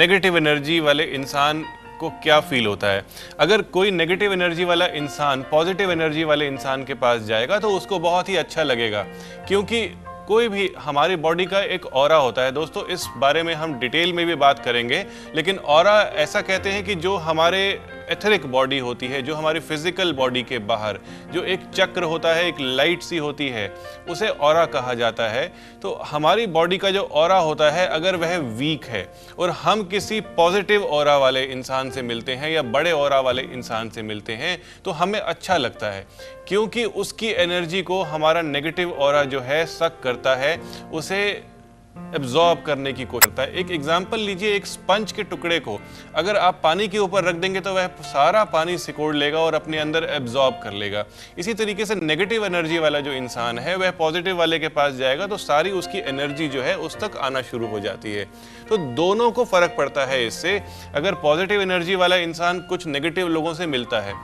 Negative energy वाले इंसान को क्या फील होता है? अगर कोई नेगेटिव एनर्जी वाला इंसान पॉजिटिव एनर्जी वाले इंसान के पास जाएगा तो उसको बहुत ही अच्छा लगेगा। क्योंकि कोई भी हमारी बॉडी का एक और होता है। दोस्तों, इस बारे में हम डिटेल में भी बात करेंगे, लेकिन और ऐसा कहते हैं कि जो हमारे एथरिक बॉडी होती है, जो हमारी फ़िज़िकल बॉडी के बाहर, जो एक चक्र होता है, एक लाइट सी होती है, उसे और कहा जाता है। तो हमारी बॉडी का जो और होता है, अगर वह वीक है, और हम किसी पॉजिटिव और वाले इंसान से मिलते हैं, या बड़े और वाले इंसान से मिलते हैं तो हमें अच्छा लगता है, क्योंकि उसकी एनर्जी को हमारा नेगेटिव और जो है सक करता है, उसे एब्जॉर्ब करने की कोशिश करता है। एक एग्ज़ाम्पल लीजिए, एक स्पंज के टुकड़े को। अगर आप पानी के ऊपर रख देंगे तो वह सारा पानी सिकोड़ लेगा और अपने अंदर एब्जॉर्ब कर लेगा। इसी तरीके से नेगेटिव एनर्जी वाला जो इंसान है, वह पॉजिटिव वाले के पास जाएगा तो सारी उसकी एनर्जी जो है, उस तक आना शुरू हो जाती है। तो दोनों को फ़र्क पड़ता है इससे। अगर पॉजिटिव एनर्जी वाला इंसान कुछ नेगेटिव लोगों से मिलता है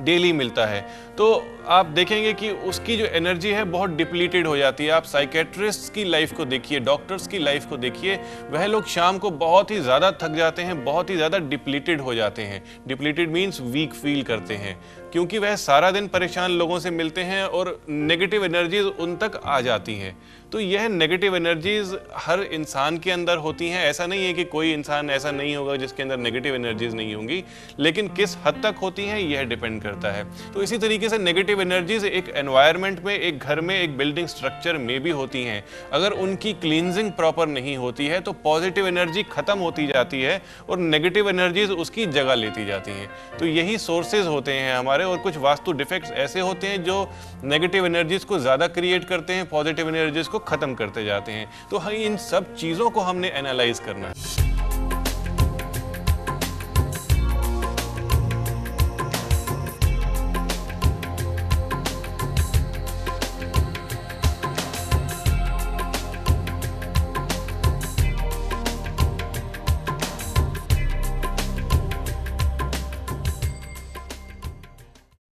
डेली मिलता है। तो आप देखेंगे कि उसकी जो एनर्जी है, बहुत डिप्लीटेड हो जाती है। आप साइकेट्रिस्ट की लाइफ को देखिए डॉक्टर्स की लाइफ को देखिए, वह लोग शाम को बहुत ही ज़्यादा थक जाते हैं, बहुत ही ज़्यादा डिप्लीटेड हो जाते हैं। डिप्लीटेड मीन्स वीक फील करते हैं, क्योंकि वह सारा दिन परेशान लोगों से मिलते हैं और नेगेटिव एनर्जीज उन तक आ जाती हैं। तो यह नेगेटिव एनर्जीज हर इंसान के अंदर होती हैं। ऐसा नहीं है कि कोई इंसान ऐसा नहीं होगा जिसके अंदर नेगेटिव एनर्जीज नहीं होंगी, लेकिन किस हद तक होती हैं, यह डिपेंड करता है। तो इसी तरीके से नेगेटिव एनर्जीज एक एनवायरमेंट में, एक घर में, एक बिल्डिंग स्ट्रक्चर में भी होती हैं। अगर उनकी क्लींजिंग प्रॉपर नहीं होती है तो पॉजिटिव एनर्जी खत्म होती जाती है और नेगेटिव एनर्जीज उसकी जगह लेती जाती हैं। तो यही सोर्सेज होते हैं हमारे और कुछ वास्तु डिफेक्ट्स ऐसे होते हैं जो नेगेटिव एनर्जीज को ज़्यादा क्रिएट करते हैं पॉजिटिव एनर्जीज को ख़त्म करते जाते हैं। तो इन सब चीज़ों को हमने एनालाइज करना है।